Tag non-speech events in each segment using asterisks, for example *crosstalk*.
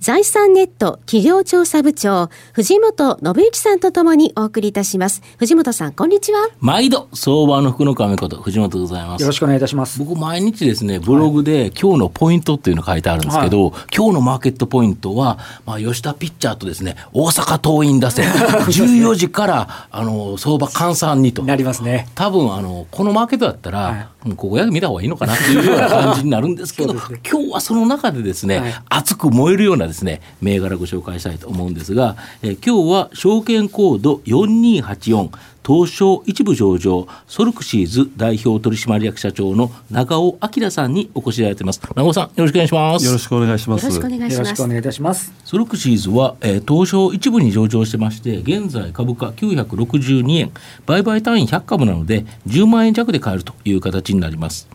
財産ネット企業調査部長、藤本信之さんとともにお送りいたします。藤本さん、こんにちは。毎度、相場の福の神こと、藤本でございます。よろしくお願いいたします。僕、毎日ですね、ブログで、今日のポイントっていうの書いてあるんですけど、はい、今日のマーケットポイントは、まあ、吉田ピッチャーとですね、大阪桐蔭打線、*laughs* 14時から、あの、相場換算にと。なりますね。多分、あの、このマーケットだったら、はい、ここや見た方がいいのかなっていうような感じになるんですけど、*laughs* ね、今日はその中でですね、はい、熱く燃えるようなですね、銘柄ご紹介したいと思うんですが、えー、今日は証券コード4284東証一部上場ソルクシーズ代表取締役社長の長尾明さんにお越しいただいてます。長尾さんよろしくお願いします。よろしくお願いします。よろしくお願いします。よろしくお願いいたします。ソルクシーズは、えー、東証一部に上場してまして現在株価962円売買単位100株なので10万円弱で買えるという形になります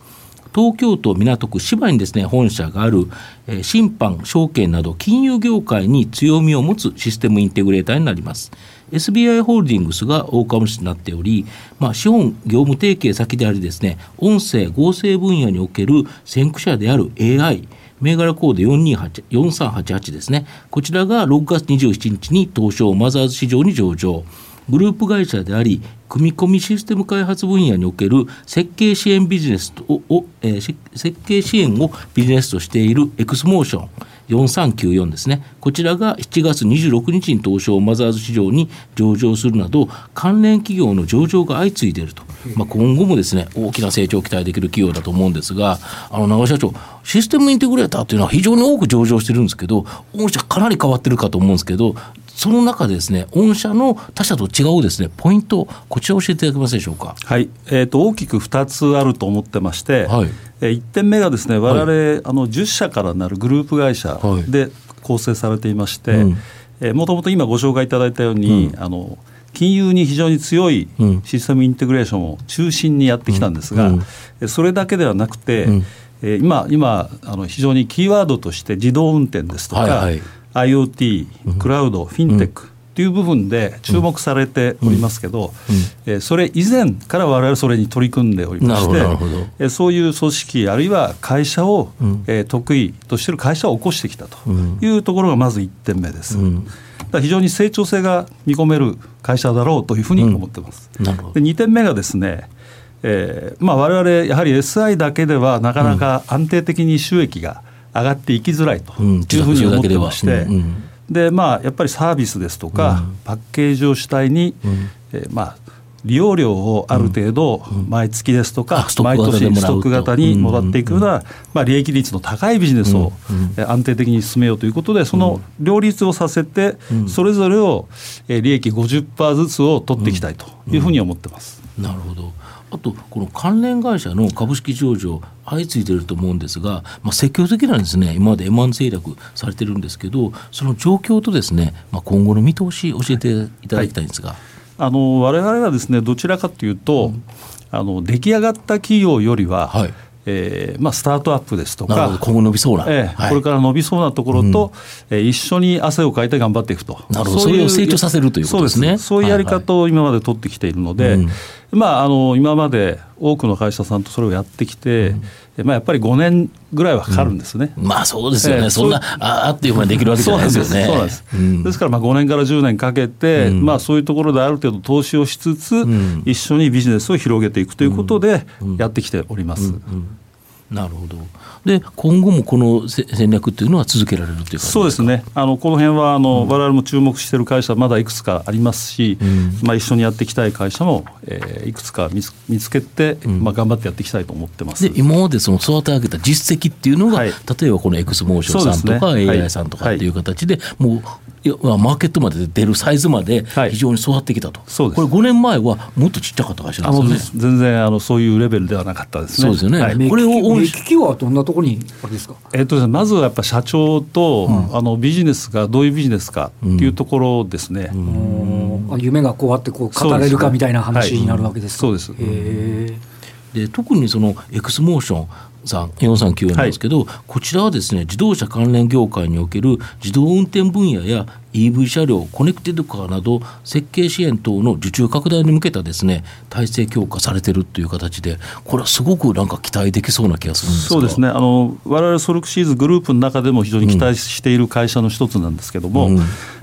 東京都港区芝にですね本社がある、え、審判証券など金融業界に強みを持つシステムインテグレーターになります SBI ホールディングスが大株主になっており、まあ、資本業務提携先でありですね音声合成分野における先駆者である AI 銘柄コード4388ですね。こちらが6月27日に東証マザーズ市場に上場。グループ会社であり組み込みシステム開発分野における設計支援ビジネスを、えー、設計支援をビジネスとしているエクスモーション4394ですね。こちらが7月26日に東証マザーズ市場に上場するなど関連企業の上場が相次いでいると、まあ、今後もですね大きな成長を期待できる企業だと思うんですがあの長社長システムインテグレーターというのは非常に多く上場してるんですけど御社かなり変わってるかと思うんですけどその中でですね、御社の他社と違うですね、ポイント、こちら教えていただけますでしょうか？はい、えっ、ー、と大きく2つあると思ってまして、はい、えー、1点目がですね、我々、はい、あの10社からなるグループ会社で構成されていまして、もともと今ご紹介いただいたように、うん、あの金融に非常に強いシステムインテグレーションを中心にやってきたんですが、うん。うん、それだけではなくて、うん、え今今あの非常にキーワードとして自動運転ですとか、はいはい。IoT、クラウド、フィンテックという部分で注目されておりますけど、えそれ以前から我々それに取り組んでおりまして、そういう組織あるいは会社を、え得意としている会社を起こしてきたというところがまず1点目です。非常に成長性が見込める会社だろうというふうに思ってます。で2点目がですねえーまあ、我々やはり SI だけではなかなか安定的に収益が、上がっていきづらいというふうに思ってまして、でまあ、やっぱりサービスですとか、パッケージを主体に、えー、まあ、利用料をある程度、毎月ですとか、毎年ストック型にもらっていくような、まあ、利益率の高いビジネスを安定的に進めようということで、その両立をさせて、それぞれを利益50%ずつを取っていきたいというふうに思ってます。なるほどあとこの関連会社の株式上場相次いでると思うんですが、まあ、積極的なんですね今まで M1 戦略されてるんですけどその状況とですね、まあ、今後の見通し教えていただきたいんですが。はい。あの我々はですねどちらかというと、うん、あの出来上がった企業よりは、はいえーまあ、スタートアップですとか。今後伸びそうな、えー、はい、これから伸びそうなところと、うん、えー、一緒に汗をかいて頑張っていくと。なるほど。それを成長させるということですね。そういうやり方を今まで取ってきているので、はいはい、まあ、あの今まで多くの会社さんとそれをやってきて、うん。まあ、やっぱり5年ぐらいはかかるんですね、うん、まあそうですよね、えー、そんなああっていうふうにできるわけじゃないですよね。です、うん、です。からまあ5年から10年かけて、うん、まあ、そういうところである程度投資をしつつ、一緒にビジネスを広げていくということでやってきております。なるほど。で今後もこの戦略っていうのは続けられるというそうですね。あのこの辺はあの、うん、我々も注目している会社まだいくつかありますし、うん、まあ一緒にやっていきたい会社も、えー、いくつか見つ見つけて、うん、まあ頑張ってやっていきたいと思ってます。で今までその育て上げた実績っていうのが、はい、例えばこのエクスモーションさんとか、ね、AI さんとかっていう形で、はい、もうマーケットまで出るサイズまで非常に育ってきたと、はい、これ5年前はもっとちっちゃかった会社なんですよね。全然あのそういうレベルではなかったですね。そうですよね、はい、これを目利きはどんなところにあれですか、えっと、まずはやっぱ社長と、うん、あのビジネスがどういうビジネスかっていうところですね、うん。の夢がこうあってこう語れるかみたいな話になるわけですか？そうです、で特にそのエクスモーションさん439なんですけど、はい、こちらはですね自動車関連業界における自動運転分野や EV 車両コネクテッドカーなど設計支援等の受注拡大に向けたですね体制強化されてるという形でこれはすごくなんか期待できそうな気がするんですそうですね。あの我々ソルクシーズグループの中でも非常に期待している会社の一つなんですけども、うん、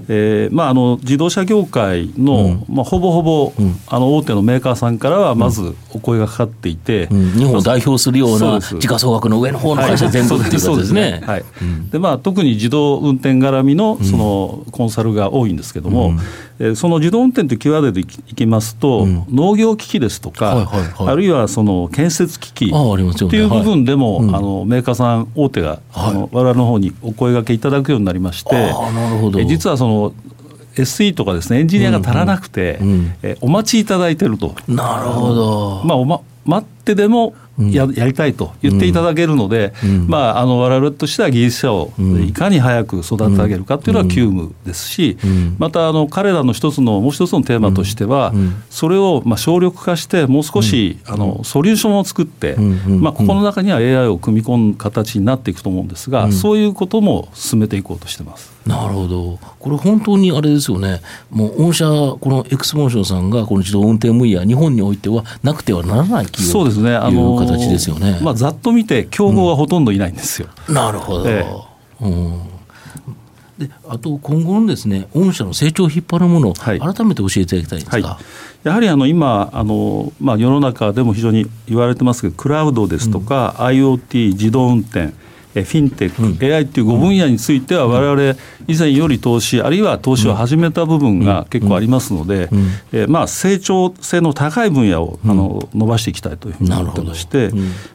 えー、まあ、あの自動車業界の、うん、まあ、ほぼほぼ、うん、あの大手のメーカーさんからはまずお声がかかっていて、日本を代表するような時価総額の上の方の会社全部、はい、っていうことですね。はい。でまあ、特に自動運転絡みのその、コンサルが多いんですけども、うん、その自動運転というキーワードでいきますと、うん、農業機器ですとか、はいはいはい、あるいはその建設機器っていう部分でも、あのメーカーさん大手が、はい、あの我々の方にお声がけいただくようになりまして、なるほど。実はその SE とかですねエンジニアが足らなくて、うんうん、えお待ちいただいてると。なるほど。まあおま待ってでもややりたいと言っていただけるので、うん、まあ、あの我々としては技術者をいかに早く育て上げるかというのは急務ですし、またあの彼らの一つのもう一つのテーマとしては、それをまあ省力化してもう少しあのソリューションを作って、まあ、ここの中には AI を組み込む形になっていくと思うんですが、そういうことも進めていこうとしてます。なるほど、これ、本当にあれですよね、もう御社、このエクスモーションさんが、この自動運転分野、日本においてはなくてはならない企業そうですね、あの形ですよね。まあ、ざっと見て、競合はほとんどいないんですよ。うん、なるほど、ええ、うん。であと今後のですね御社の成長を引っ張るもの、はい、改めて教えていただきたいんですか、はい、やはりあの今あの、まあ、世の中でも非常に言われてますけどクラウドですとか、うん、IoT 自動運転フィンテック、うん、AI っていう5分野については、われわれ以前より投資、あるいは投資を始めた部分が結構ありますので、えまあ、成長性の高い分野をあの伸ばしていきたいというふうに思ってまして、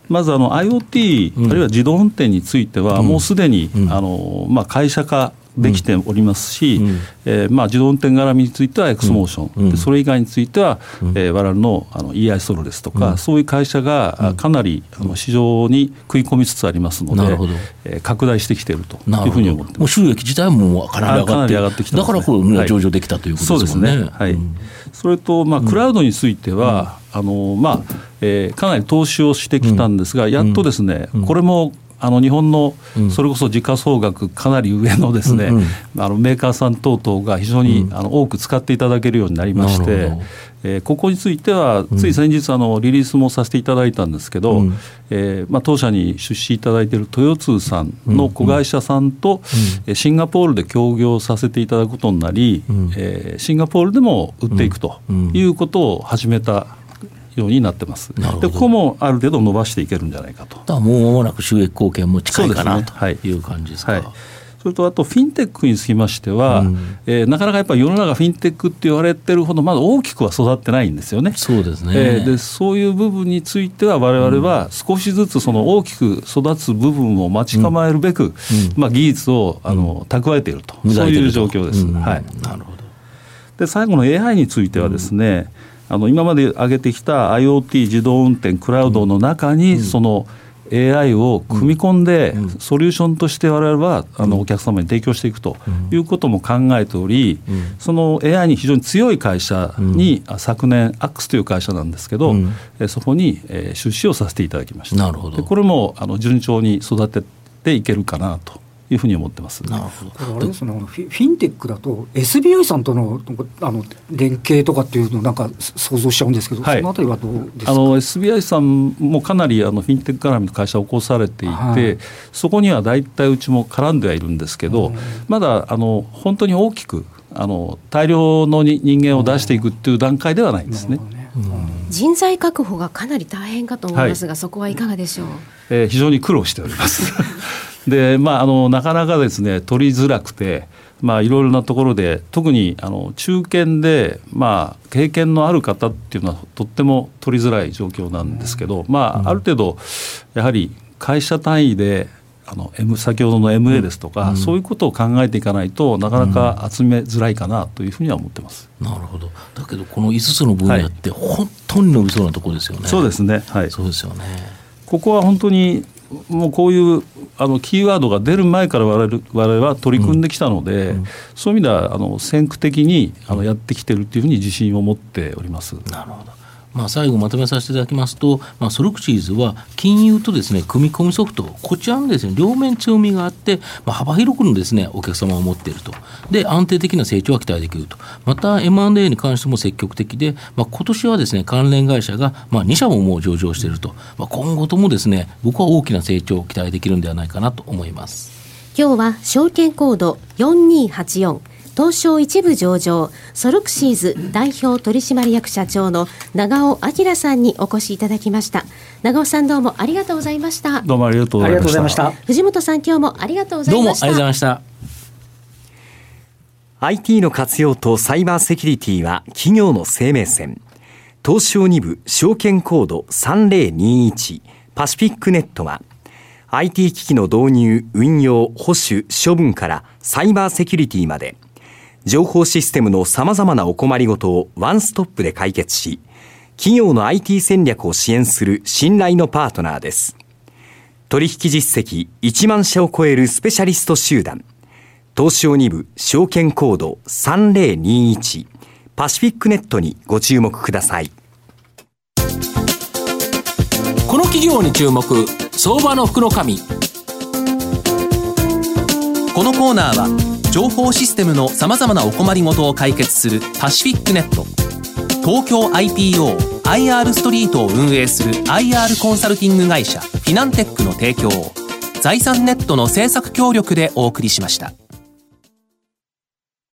まずあの IoT、あるいは自動運転については、もうすでにあの、まあ、会社化できておりますし、うん、えー、まあ、自動運転絡みについてはエクスモーション、うん、それ以外については、うん、えー、我々のあの EI ソロですとか、うん、そういう会社がかなりあの市場に食い込みつつありますので、えー、拡大してきているというふうに思ってます。もう収益自体もかなり上がってきて、ね、だからこれ、上場できたということですね。はい、ね。はい。それと、まあ、クラウドについては、あのまあえー、かなり投資をしてきたんですが、やっとですね、これもあの日本のそれこそ時価総額かなり上のですね、うんうん、あのメーカーさん等々が非常に、あの多く使っていただけるようになりまして、えー、ここについてはつい先日あのリリースもさせていただいたんですけど、うん、えー、まあ、当社に出資いただいている豊通さんの子会社さんと、うん、シンガポールで協業させていただくことになり、うん、えー、シンガポールでも売っていくということを始めたようになってます。でここもある程度伸ばしていけるんじゃないかと。だもう間もなく収益貢献も近いかな、ね、という感じですか。はい。それとあとフィンテックにつきましては、うん、えー、なかなかやっぱり世の中フィンテックって言われてるほどまだ大きくは育ってないんですよね。そうですね、えー、でそういう部分については我々は少しずつその大きく育つ部分を待ち構えるべく、うん、まあ、技術をあの蓄えていると、そういう状況です。はい、なるほど。で最後の AI についてはですね、あの今まで挙げてきた IoT 自動運転クラウドの中にその AI を組み込んでソリューションとして我々はあのお客様に提供していくということも考えておりその AI に非常に強い会社に昨年アックスという会社なんですけどそこに出資をさせていただきました。なるほど。これもあの順調に育てていけるかなというふうに思ってます。なるほど。あれですね、フィフィンテックだと SBI さんとのあの連携とかっていうのなんか想像しちゃうんですけど、はい、そのあたりはどうですか？あの SBI さんもかなりあのフィンテック絡みの会社を起こされていて、はい、そこには大体うちも絡んではいるんですけど、まだあの本当に大きくあの大量の人間を出していくっていう段階ではないんですね。人材確保がかなり大変かと思いますが、はい、そこはいかがでしょう、えー、非常に苦労しております *laughs* で、まあ、あのなかなかですね取りづらくて、まあ、いろいろなところで特にあの中堅で、まあ、経験のある方っていうのはとっても取りづらい状況なんですけど、まあ、ある程度やはり会社単位であの M 先ほどの MA ですとか、うん、そういうことを考えていかないとなかなか集めづらいかなというふうには思ってます。なるほど。だけどこの5つの分野って本当に伸びそうなところですよね。そうですね。はい。そうですよね。ここは本当にもうこういうあのキーワードが出る前から我々我々は取り組んできたので、うん。うん、そういう意味ではあの先駆的にあのやってきてるっていうふうに自信を持っております。なるほどまあ、最後まとめさせていただきますと、まあ、ソルクシーズは金融とですね組み込みソフトこちらのですね両面強みがあって、まあ、幅広くのですねお客様を持っていると。で安定的な成長が期待できると。また M&A に関しても積極的で、まあ、今年はですね関連会社が、まあ、2社ももう上場していると、まあ、今後ともですね僕は大きな成長を期待できるんではないかなと思います。今日は証券コード4284東証一部上場ソルクシーズ代表取締役社長の長尾明さんにお越しいただきました。長尾さんどうもありがとうございました。どうもありがとうございました。藤本さん今日もありがとうございました。どうもありがとうございました。IT の活用とサイバーセキュリティは企業の生命線。東証2部証券コード3021パシフィックネットは IT 機器の導入、運用、保守、処分からサイバーセキュリティまで情報システムの様々なお困りごとをワンストップで解決し、企業の IT 戦略を支援する信頼のパートナーです。取引実績1万社を超えるスペシャリスト集団、東証2部証券コード3021パシフィックネットにご注目ください。この企業に注目、相場の福の神。このコーナーは情報システムのさまざまなお困りごとを解決するパシフィックネット東京 IPOIR ストリートを運営する IR コンサルティング会社フィナンテックの提供を財産ネットの政策協力でお送りしました。